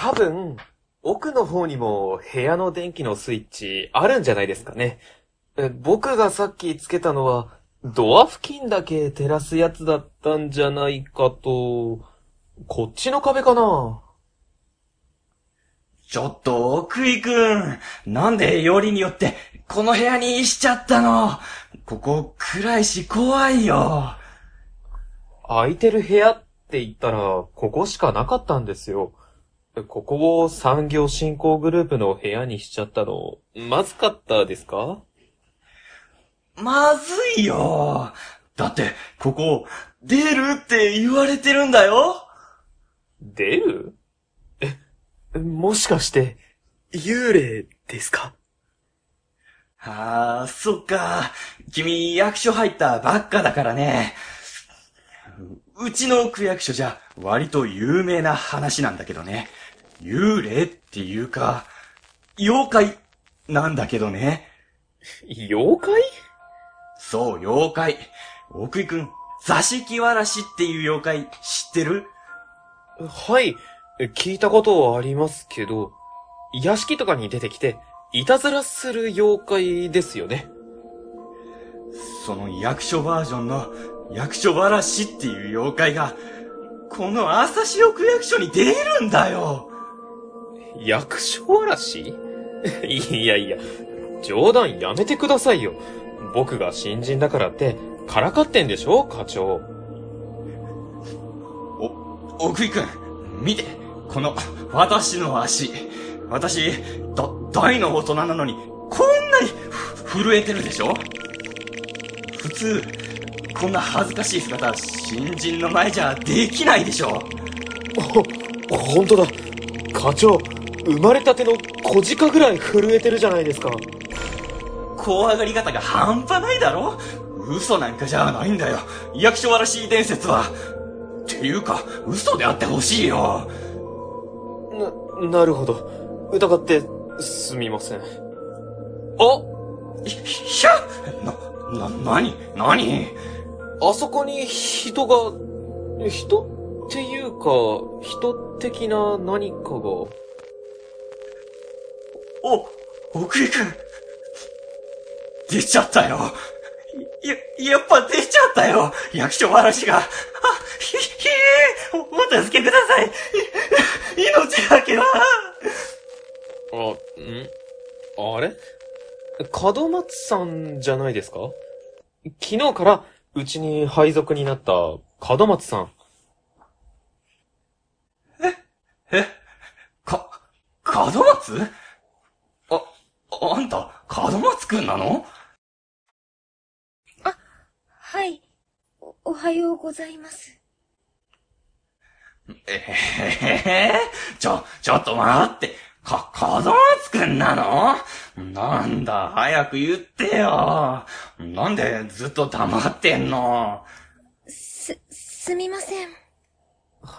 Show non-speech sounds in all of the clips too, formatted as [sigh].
多分、奥の方にも部屋の電気のスイッチあるんじゃないですかね。え僕がさっきつけたのは、ドア付近だけ照らすやつだったんじゃないかと、こっちの壁かなちょっと、奥井くん。なんでよりによって、この部屋にしちゃったの？ここ、暗いし怖いよ。空いてる部屋って言ったら、ここしかなかったんですよ。ここを産業振興グループの部屋にしちゃったの、まずかったですか？まずいよ。だって、ここ、出るって言われてるんだよ。出る？え、もしかして、幽霊ですか？ああ、そっか。君、役所入ったばっかだからね。うちの区役所じゃ、割と有名な話なんだけどね。幽霊っていうか、妖怪なんだけどね。妖怪？そう、妖怪。奥井くん、座敷わらしっていう妖怪知ってる？はい、聞いたことはありますけど、屋敷とかに出てきて、いたずらする妖怪ですよね。その役所バージョンの役所わらしっていう妖怪が、この朝潮区役所に出るんだよ役所わらし？[laughs] いやいや、冗談やめてくださいよ。僕が新人だからって、からかってんでしょ？課長。お、奥井くん、見て、この、私の足。私、だ、大の大人なのに、こんなに、震えてるでしょ？普通、こんな恥ずかしい姿、新人の前じゃできないでしょ？あ、ほんとだ。課長、生まれたての小鹿ぐらい震えてるじゃないですか。怖がり方が半端ないだろ？嘘なんかじゃないんだよ。役所わらしい伝説は。っていうか、嘘であってほしいよ。な、なるほど。疑って、すみません。あ？ひ、ひゃ？な、な、なに、なにあそこに人が、人？っていうか、人的な何かが。お、奥井くん。出ちゃったよ。や、やっぱ出ちゃったよ。役所わらしが。あ、ひ、ひえお、お助けください。命だけは。あ、ん？あれ？門松さんじゃないですか？昨日からうちに配属になった門松さん。ええか、門松？あ、あんた、門松くんなの？あ、はい。お、おはようございます。えへへちょ、ちょっと待って。か、門松くんなの？なんだ、早く言ってよ。なんでずっと黙ってんの？す、すみません。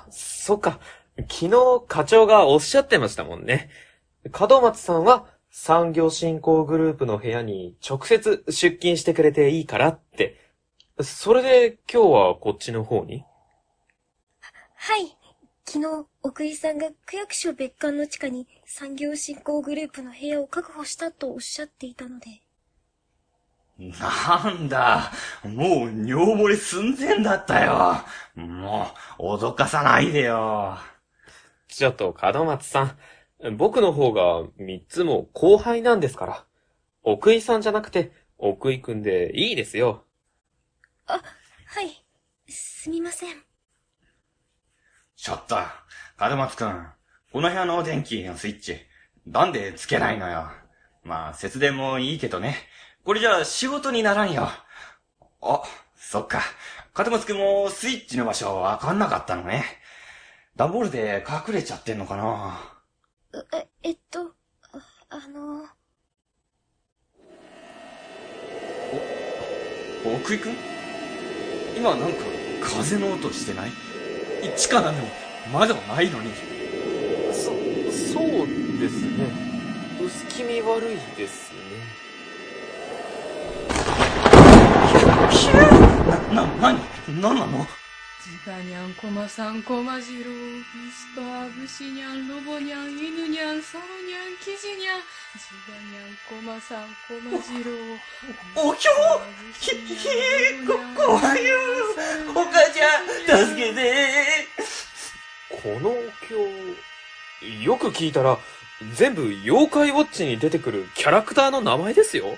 そっか。昨日課長がおっしゃってましたもんね。門松さんは産業振興グループの部屋に直接出勤してくれていいからって。それで今日はこっちの方に？はい。昨日、奥井さんが区役所別館の地下に産業振興グループの部屋を確保したとおっしゃっていたので。なんだ、もう尿漏れ寸前だったよ。もう、脅かさないでよ。ちょっと、門松さん。僕の方が三つも後輩なんですから。奥井さんじゃなくて、奥井くんでいいですよ。あ、はい。すみません。ちょっと、門松くん。この部屋の電気のスイッチ、なんでつけないのよ。まあ、節電もいいけどね。これじゃ仕事にならんよ。あ、そっか。門松くんもスイッチの場所わかんなかったのね。段ボールで隠れちゃってんのかなえ、えっと、あ、あのお、奥井くん？今なんか風の音してない？地下なのに窓ないのに。そ、そうですね。薄気味悪いですね。な、な、なに、なんなの？ジバニャン、コマさん、コマジロウ、ビスパー、ブシニャン、ロボニャン、犬ニャン、サロニャン、キジニャン、ジバニャン、コマさん、コマジロウ、おひょひ、ひ、こ、怖いよお母ちゃん、助けて。このお経、よく聞いたら、全部妖怪ウォッチに出てくるキャラクターの名前ですよ。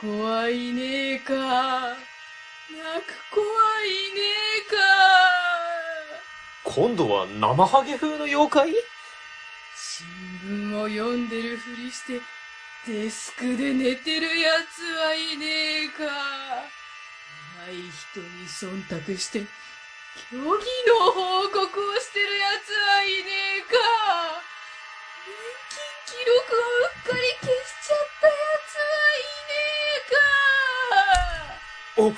怖いねえか。泣く怖いねえか。今度は生ハゲ風の妖怪？新聞を読んでるふりして、デスクで寝てるやつはいねえか。偉い人に忖度して、虚偽の報告をしてるやつはいねえか。年金記録をうっかり消しちゃったやつはいねえか。お、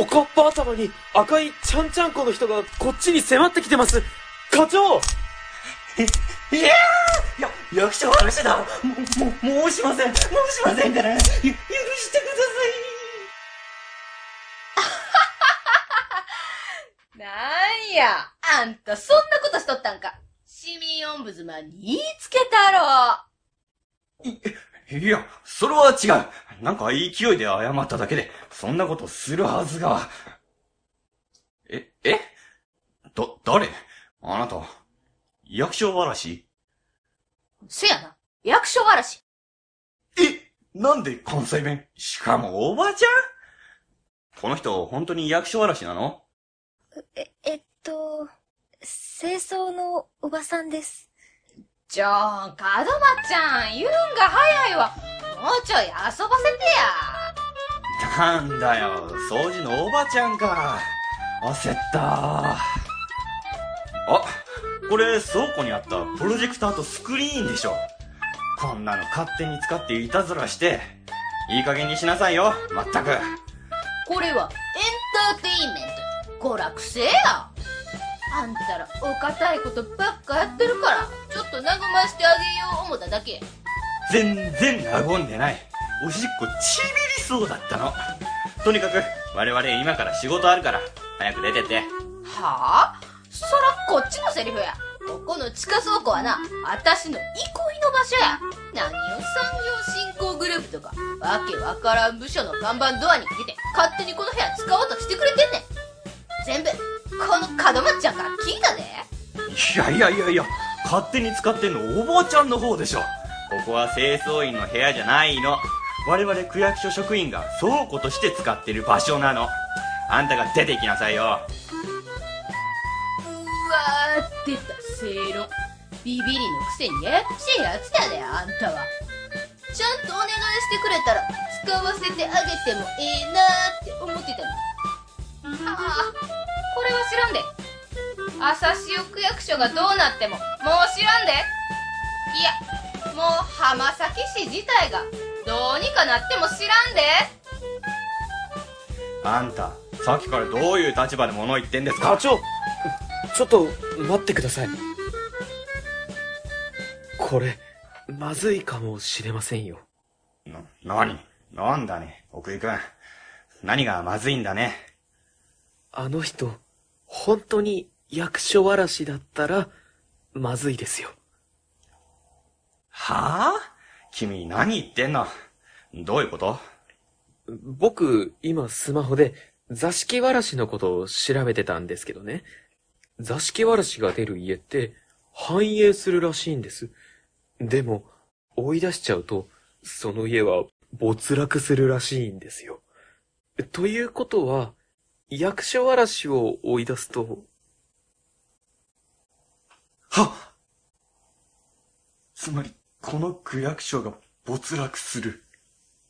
おかっぱ頭に赤いちゃんちゃんこの人がこっちに迫ってきてます。課長いやーや、役所話だも、も、申しません申しませんから、ゆ、許してくださ [laughs] なんや、あんたそんなことしとったんか。市民オンブズマンに言いつけたろ。い。いや、それは違う。なんか勢いで謝っただけで、そんなことするはずが。え、え？だ、誰？あなた、役所わらしせやな、役所わらし。え？なんで関西弁？しかもおばちゃん？この人、本当に役所わらしなの？え、えっと、清掃のおばさんです。ちょーん、門松ちゃん、言うんが早いわ。もうちょい遊ばせてや。なんだよ、掃除のおばちゃんか。焦った。あ、これ倉庫にあったプロジェクターとスクリーンでしょ。こんなの勝手に使っていたずらして、いい加減にしなさいよ、まったく。これはエンターテインメント。娯楽性や。あんたらお堅いことばっかやってるから、ちょっと和ましてあげよう思っただけや。全然和んでない。おしっこちびりそうだったの。とにかく、我々今から仕事あるから、早く出てって。はあ？そらこっちのセリフや。ここの地下倉庫はな、あたしの憩いの場所や。何を産業振興グループとか、わけわからん部署の看板ドアにかけて、勝手にこの部屋使おうとしてくれてんねん。全部、この門松ちゃんから聞いたで。いやいやいやいや、勝手に使ってんのおばあちゃんの方でしょ。ここは清掃員の部屋じゃないの。我々区役所職員が倉庫として使ってる場所なの。あんたが出て行きなさいよ。うわー、出た正論。ビビりのくせにややこしいやつやで、あんたは。ちゃんとお願いしてくれたら、使わせてあげてもええなーって思ってたの。ああ、これは知らんで。朝潮区役所がどうなっても、もう知らんで。いや、もう浜崎市自体が、どうにかなっても知らんで。あんた、さっきからどういう立場で物言ってんですか？課長ちょっと待ってください。これ、まずいかもしれませんよ。な、なになんだね、奥井くん。何がまずいんだね？あの人、本当に役所わらしだったら、まずいですよ。はあ？君何言ってんの？どういうこと？僕、今スマホで座敷わらしのことを調べてたんですけどね。座敷わらしが出る家って繁栄するらしいんです。でも、追い出しちゃうと、その家は没落するらしいんですよ。ということは、役所わらしを追い出すと、はつまり、この区役所が没落する。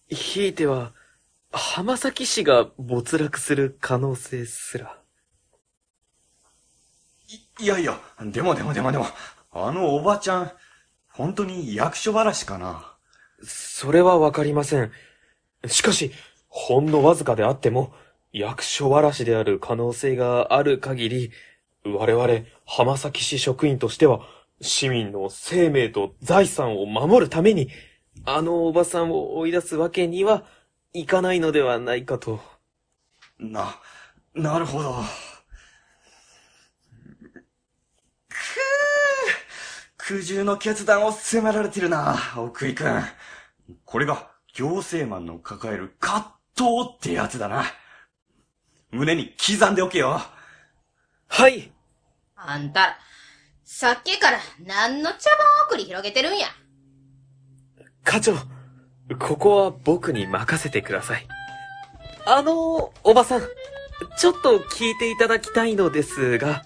ひいては、浜崎市が没落する可能性すら。い、いやいや、でもでもでもでも、あのおばちゃん、本当に役所ばらしかな？それはわかりません。しかし、ほんのわずかであっても、役所わらしである可能性がある限り、我々、浜崎市職員としては、市民の生命と財産を守るために、あのおばさんを追い出すわけにはいかないのではないかと。な、なるほど。くぅ苦渋の決断を迫られてるな、奥井くん。これが行政マンの抱える葛藤ってやつだな。胸に刻んでおけよ。はいあんた、さっきから何の茶番送り広げてるんや？課長、ここは僕に任せてください。あの、おばさん、ちょっと聞いていただきたいのですが、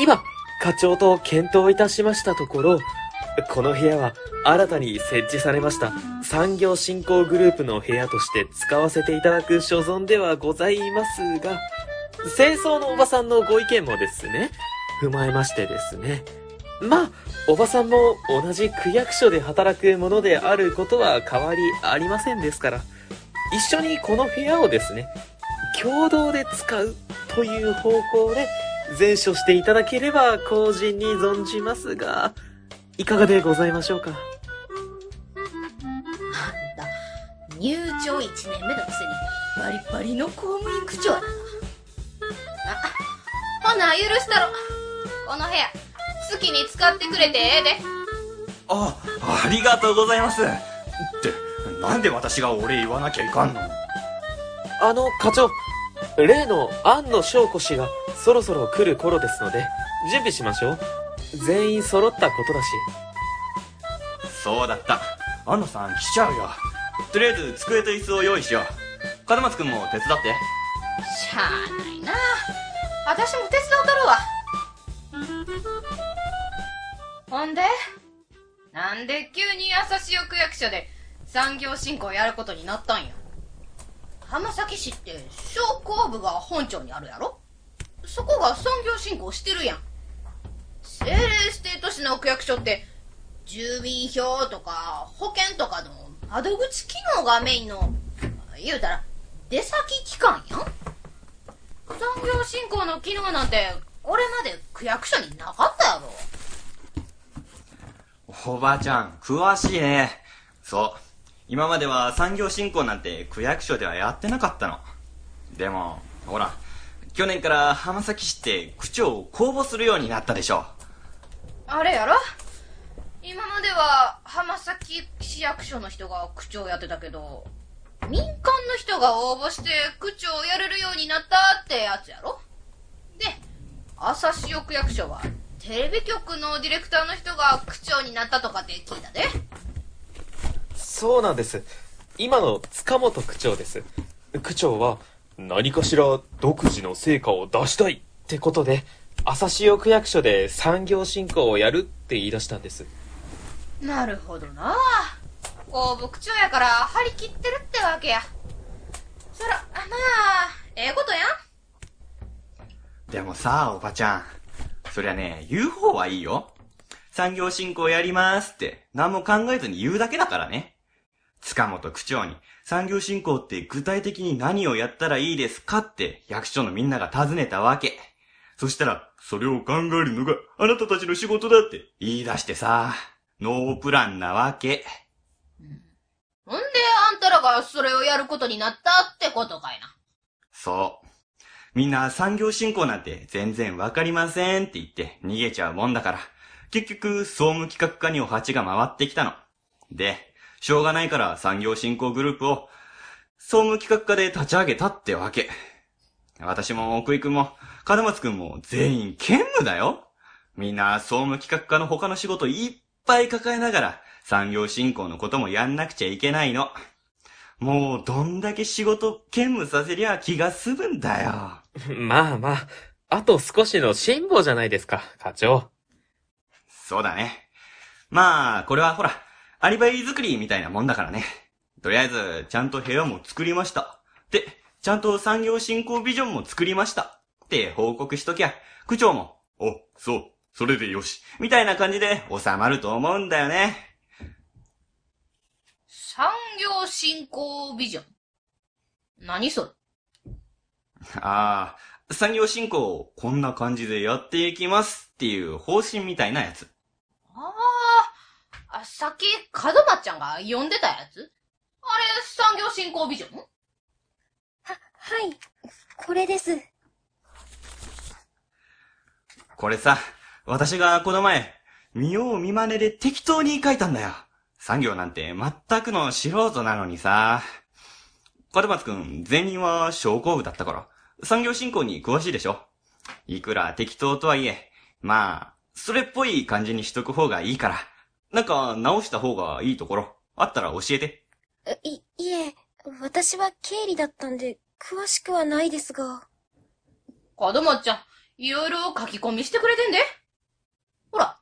今、課長と検討いたしましたところ、この部屋は新たに設置されました産業振興グループの部屋として使わせていただく所存ではございますが、清掃のおばさんのご意見もですね、踏まえましてですね。まあ、おばさんも同じ区役所で働くものであることは変わりありませんですから、一緒にこの部屋をですね、共同で使うという方向で前処していただければ後人に存じますが、いかがでございましょうか？あんた、入庁1年目のくせに、バリバリの公務員区長やな。あ、ほな、許したろ。この部屋、好きに使ってくれてええで。あ、ありがとうございます。って、なんで私がお礼言わなきゃいかんの？あの、課長、例の庵野翔子氏がそろそろ来る頃ですので、準備しましょう。全員揃ったことだし。そうだった。安野さん来ちゃうよ。とりあえず机と椅子を用意しよう。門松くんも手伝って。しゃあないな。私も手伝うたるわ。ほんで？なんで急に朝潮区役所で産業振興やることになったんや？浜崎市って商工部が本庁にあるやろ？そこが産業振興してるやん。政令指定都市の区役所って住民票とか保険とかの窓口機能がメインの言うたら出先機関やん。産業振興の機能なんてこれまで区役所になかったやろおばあちゃん、詳しいね。そう。今までは産業振興なんて区役所ではやってなかったの。でも、ほら、去年から浜崎市って区長を公募するようになったでしょ。あれやろ？今までは浜崎市役所の人が区長やってたけど民間の人が応募して区長をやれるようになったってやつやろ？で朝潮区役所はテレビ局のディレクターの人が区長になったとかって聞いたでそうなんです。今の塚本区長です。区長は何かしら独自の成果を出したいってことで、朝潮区役所で産業振興をやるって言い出したんです。なるほどな公部区長やから張り切ってるってわけやそらまあええことやんでもさ、おばちゃん。そりゃね、言う方はいいよ。産業振興やりますって、何も考えずに言うだけだからね。塚本区長に、産業振興って具体的に何をやったらいいですかって役所のみんなが尋ねたわけ。そしたら、それを考えるのがあなたたちの仕事だって言い出してさ、ノープランなわけ。ほんであんたらがそれをやることになったってことかいなそう。みんな産業振興なんて全然わかりませんって言って逃げちゃうもんだから、結局総務企画課にお鉢が回ってきたの。で、しょうがないから産業振興グループを総務企画課で立ち上げたってわけ。私も奥井くんも門松くんも全員兼務だよ。みんな総務企画課の他の仕事いっぱい抱えながら産業振興のこともやんなくちゃいけないの。もうどんだけ仕事兼務させりゃ気が済むんだよ。[laughs] まあまあ、あと少しの辛抱じゃないですか、課長。そうだね。まあ、これはほら、アリバイ作りみたいなもんだからね。とりあえず、ちゃんと部屋も作りました。で、ちゃんと産業振興ビジョンも作りました。って報告しときゃ、区長も、お、そう、それでよし。みたいな感じで収まると思うんだよね。産業振興ビジョン？何それ？[laughs] ああ、産業振興をこんな感じでやっていきますっていう方針みたいなやつ。ああ、あ、さっき、門松ちゃんが読んでたやつ？あれ、産業振興ビジョン？は、はい。これです。これさ、私がこの前、見よう見真似で適当に書いたんだよ。産業なんて全くの素人なのにさ。門松くん、前任は商工部だったから、産業振興に詳しいでしょ？いくら適当とはいえ、まあ、それっぽい感じにしとく方がいいから。なんか直した方がいいところ、あったら教えて。い、いえ、私は経理だったんで、詳しくはないですが。門松ちゃん、いろいろ書き込みしてくれてんで。ほら。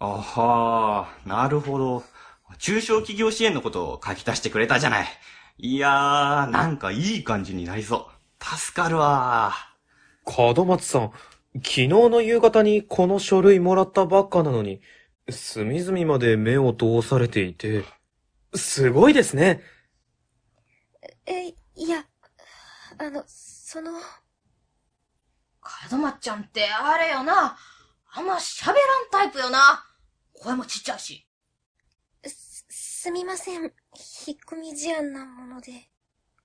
あはー、なるほど。中小企業支援のことを書き足してくれたじゃない。いやー、なんかいい感じになりそう。助かるわ門松さん、昨日の夕方にこの書類もらったばっかなのに、隅々まで目を通されていて、すごいですね。え、いや、あの、その。門松ちゃんってあれよな。あんま喋らんタイプよな。声もちっちゃいし。す、すみません。引っ込み思案なもので。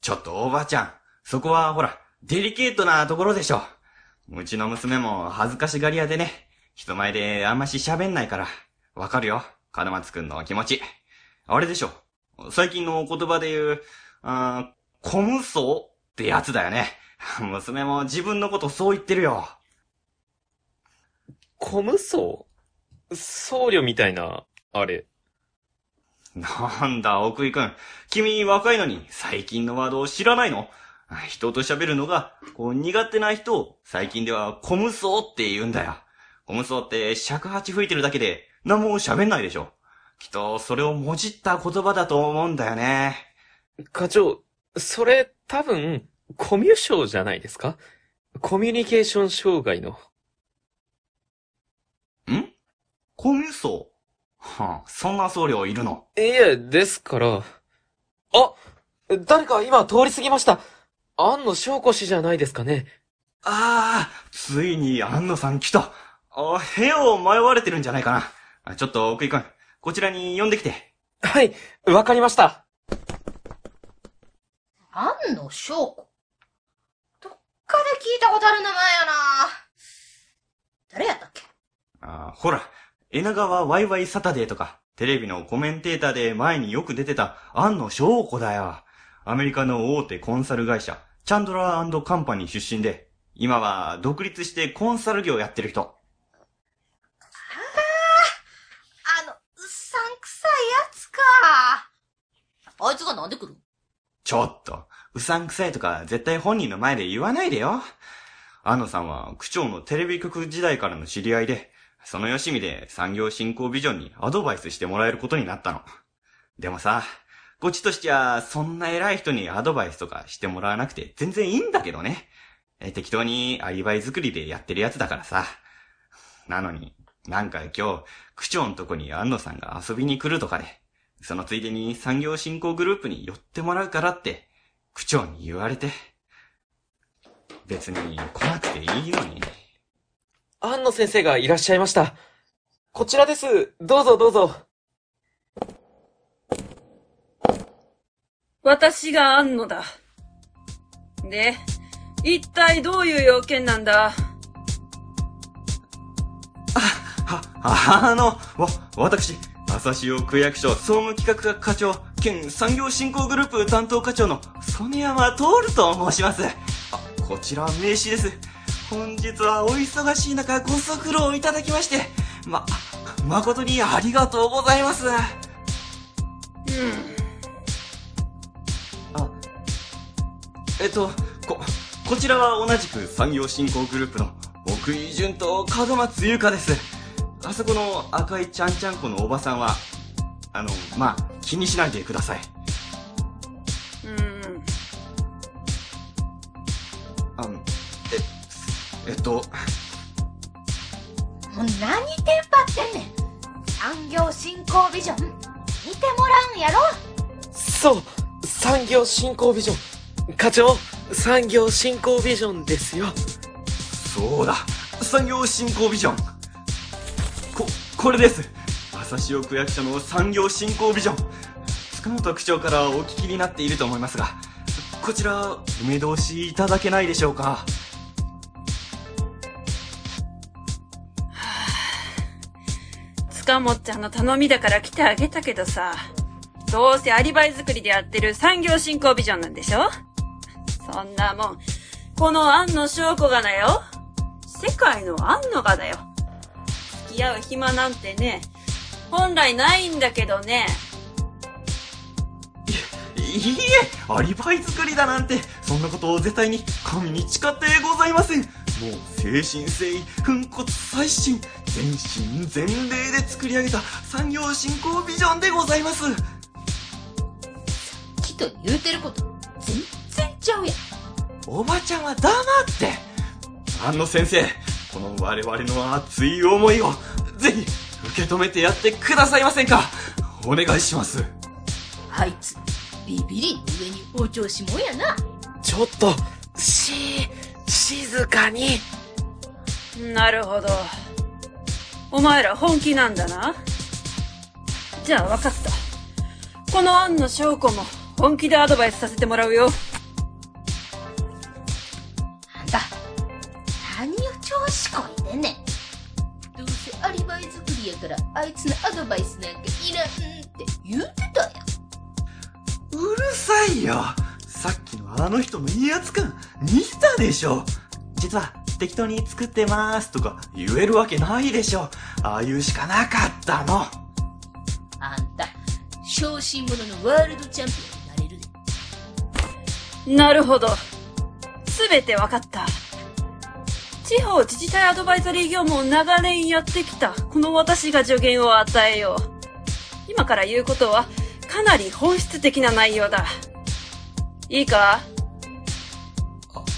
ちょっとおばちゃん、そこはほら、デリケートなところでしょ。うちの娘も恥ずかしがり屋でね、人前であんまし喋んないから、わかるよ、門松くんの気持ち。あれでしょ。最近の言葉で言う、あー、小無双ってやつだよね。娘も自分のことそう言ってるよ。小無双僧侶みたいな、あれ。なんだ、奥井くん。君若いのに最近のワードを知らないの？人と喋るのが、こう苦手な人を最近では小無双って言うんだよ。小無双って尺八吹いてるだけで何も喋んないでしょ。きっとそれをもじった言葉だと思うんだよね。課長、それ多分、コミュ障じゃないですか？コミュニケーション障害の。ん？コミュ層はあ、そんな僧侶いるの？いえ、ですから。あ誰か今通り過ぎました。安野翔子氏じゃないですかね。ああ、ついに安野さん来た。あ、部屋を迷われてるんじゃないかな。ちょっと奥井くん、こちらに呼んできて。はい、わかりました。安野翔子？どっかで聞いたことある名前やな誰やったっけ？あほら、稲川ワイワイサタデーとか、テレビのコメンテーターで前によく出てた安野翔子だよ。アメリカの大手コンサル会社、チャンドラーカンパニー出身で、今は独立してコンサル業やってる人。ああ、あの、うさんくさいやつか。あいつがなんで来るちょっと、うさんくさいとか絶対本人の前で言わないでよ。安野さんは区長のテレビ局時代からの知り合いで、そのよしみで産業振興ビジョンにアドバイスしてもらえることになったの。でもさ、こっちとしては、そんな偉い人にアドバイスとかしてもらわなくて全然いいんだけどね。え、適当にアリバイ作りでやってるやつだからさ。なのに、なんか今日、区長のとこに安野さんが遊びに来るとかで、そのついでに産業振興グループに寄ってもらうからって、区長に言われて。別に来なくていいのに。安野先生がいらっしゃいました。こちらです。どうぞどうぞ。私が安野だ。で、一体どういう要件なんだ？あ、は、あの、わ、私、朝潮区役所総務企画課長兼産業振興グループ担当課長の曽根山徹と申します。あ、こちら名刺です。本日はお忙しい中ご足労いただきまして、ま、誠にありがとうございます。うん。えっと、こ、こちらは同じく産業振興グループの奥井淳と門松優香です。あそこの赤いちゃんちゃんこのおばさんは、あの、まあ、気にしないでください。と。もう何テンパってんねん。産業振興ビジョン、見てもらうんやろそう産業振興ビジョン課長、産業振興ビジョンですよ。そうだ、産業振興ビジョン。こ、これです。朝潮区役所の産業振興ビジョン。塚本区長からお聞きになっていると思いますが、こちら、お目通しいただけないでしょうか。塚本ちゃんの頼みだから来てあげたけどさ、どうせアリバイ作りでやってる産業振興ビジョンなんでしょ？そんなもん、この庵野翔子がだよ。世界の庵野がだよ。付き合う暇なんてね、本来ないんだけどね。いいえ、アリバイ作りだなんて、そんなことを絶対に神に誓ってございません。もう、精神誠意、粉骨最新、全身全霊で作り上げた産業振興ビジョンでございます。きっと言うてること、全然ちゃうやん。おばちゃんは黙って。安野先生、この我々の熱い思いを、ぜひ、受け止めてやってくださいませんかお願いします。あいつ、ビビリの上にお調子もんやな。ちょっと、し、静かに。なるほど。お前ら本気なんだな。じゃあ分かった。この案の証拠も本気でアドバイスさせてもらうよ。あんた、何を調子こいてんねん。どうせアリバイ作りやから、あいつのアドバイスなんかいらんって言うてたやん。うるさいよ。あの人の威圧感、見たでしょ。実は、適当に作ってますとか言えるわけないでしょ。ああいうしかなかったの。あんた、小心者のワールドチャンピオンになれるで。なるほど。すべて分かった。地方自治体アドバイザリー業務を長年やってきた、この私が助言を与えよう。今から言うことは、かなり本質的な内容だ。いいか？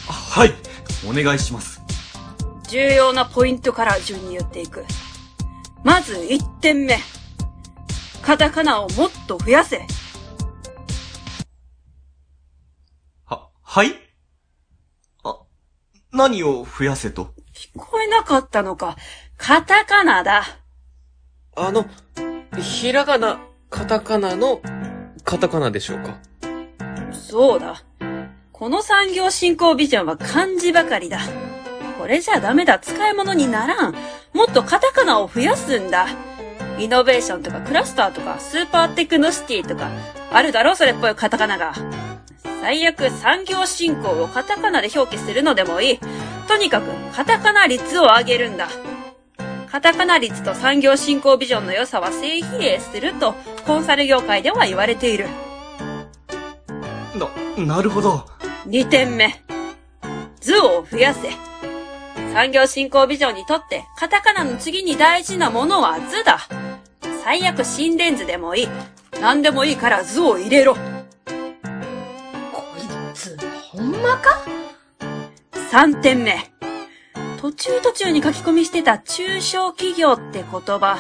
はい、お願いします。重要なポイントから順に言っていく。まず1点目。カタカナをもっと増やせ。は、はい？あ、何を増やせと？聞こえなかったのか。カタカナだ。あの、ひらがな、カタカナの、カタカナでしょうか？そうだ。この産業振興ビジョンは漢字ばかりだ。これじゃダメだ。使い物にならん。もっとカタカナを増やすんだ。イノベーションとかクラスターとかスーパーテクノシティとか、あるだろそれっぽいカタカナが。最悪産業振興をカタカナで表記するのでもいい。とにかくカタカナ率を上げるんだ。カタカナ率と産業振興ビジョンの良さは正比例するとコンサル業界では言われている。な、るほど。2点目。図を増やせ。産業振興ビジョンにとって、カタカナの次に大事なものは図だ。最悪心電図でもいい。何でもいいから図を入れろ。こいつ、ほんまか？3点目。途中途中に書き込みしてた中小企業って言葉。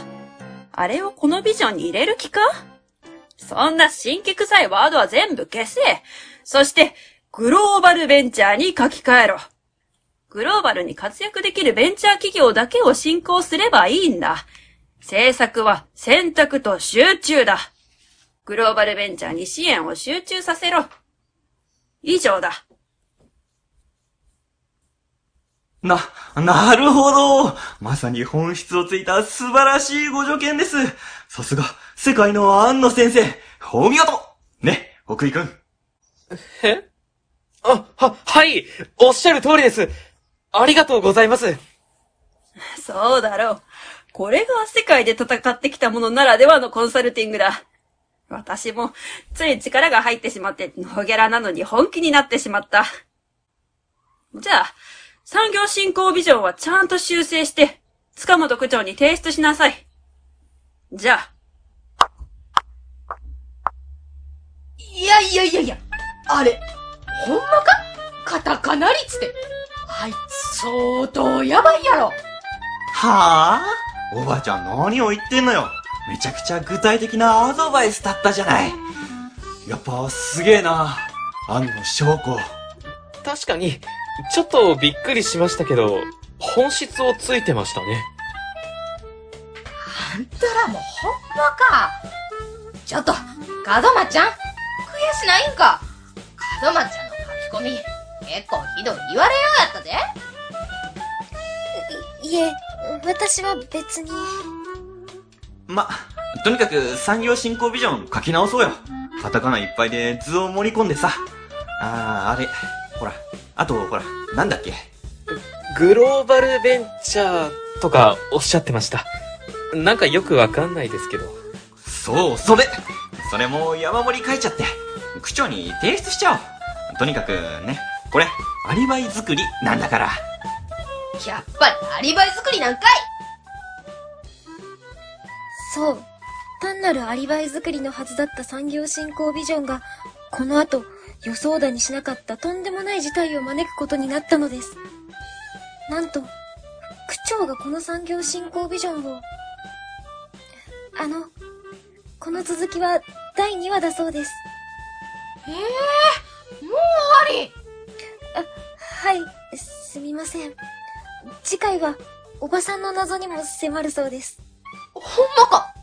あれをこのビジョンに入れる気か？そんな新規臭いワードは全部消せ。そして、グローバルベンチャーに書き換えろ。グローバルに活躍できるベンチャー企業だけを進行すればいいんだ。政策は選択と集中だ。グローバルベンチャーに支援を集中させろ。以上だ。な、なるほどまさに本質をついた素晴らしいご助言ですさすが、世界の安野先生お見事ね、奥井くん。え？あ、は、はいおっしゃる通りですありがとうございますそうだろう。これが世界で戦ってきたものならではのコンサルティングだ。私も、つい力が入ってしまって、ノゲラなのに本気になってしまった。じゃあ、産業振興ビジョンはちゃんと修正して、塚本区長に提出しなさい。じゃあ、いやいやいやいや、あれ、ほんまか？カタカナ率って。あいつ相当やばいやろ。はぁおばあちゃん何を言ってんのよめちゃくちゃ具体的なアドバイスだったじゃないやっぱすげえな安野翔子。確かに、ちょっとびっくりしましたけど、本質をついてましたね。あんたらもほんまか。ちょっと、門間ちゃん、悔しないんか？門間ちゃんの書き込み、結構ひどい言われようやったで。いいえ、私は別に。ま、とにかく産業振興ビジョン書き直そうよ。カタカナいっぱいで図を盛り込んでさ。あー、あれ、ほら、あと、ほら、なんだっけ？グローバルベンチャーとかおっしゃってました。なんかよくわかんないですけど。そう、それそれも山盛り書いちゃって、区長に提出しちゃおう。とにかくね、これ、アリバイ作りなんだから。やっぱりアリバイ作りなんかいそう。単なるアリバイ作りのはずだった産業振興ビジョンが、この後、予想だにしなかったとんでもない事態を招くことになったのです。なんと、区長がこの産業振興ビジョンを、あの、この続きは第2話だそうです。ええもう終わりはい、すみません。次回は、おばさんの謎にも迫るそうです。ほんまか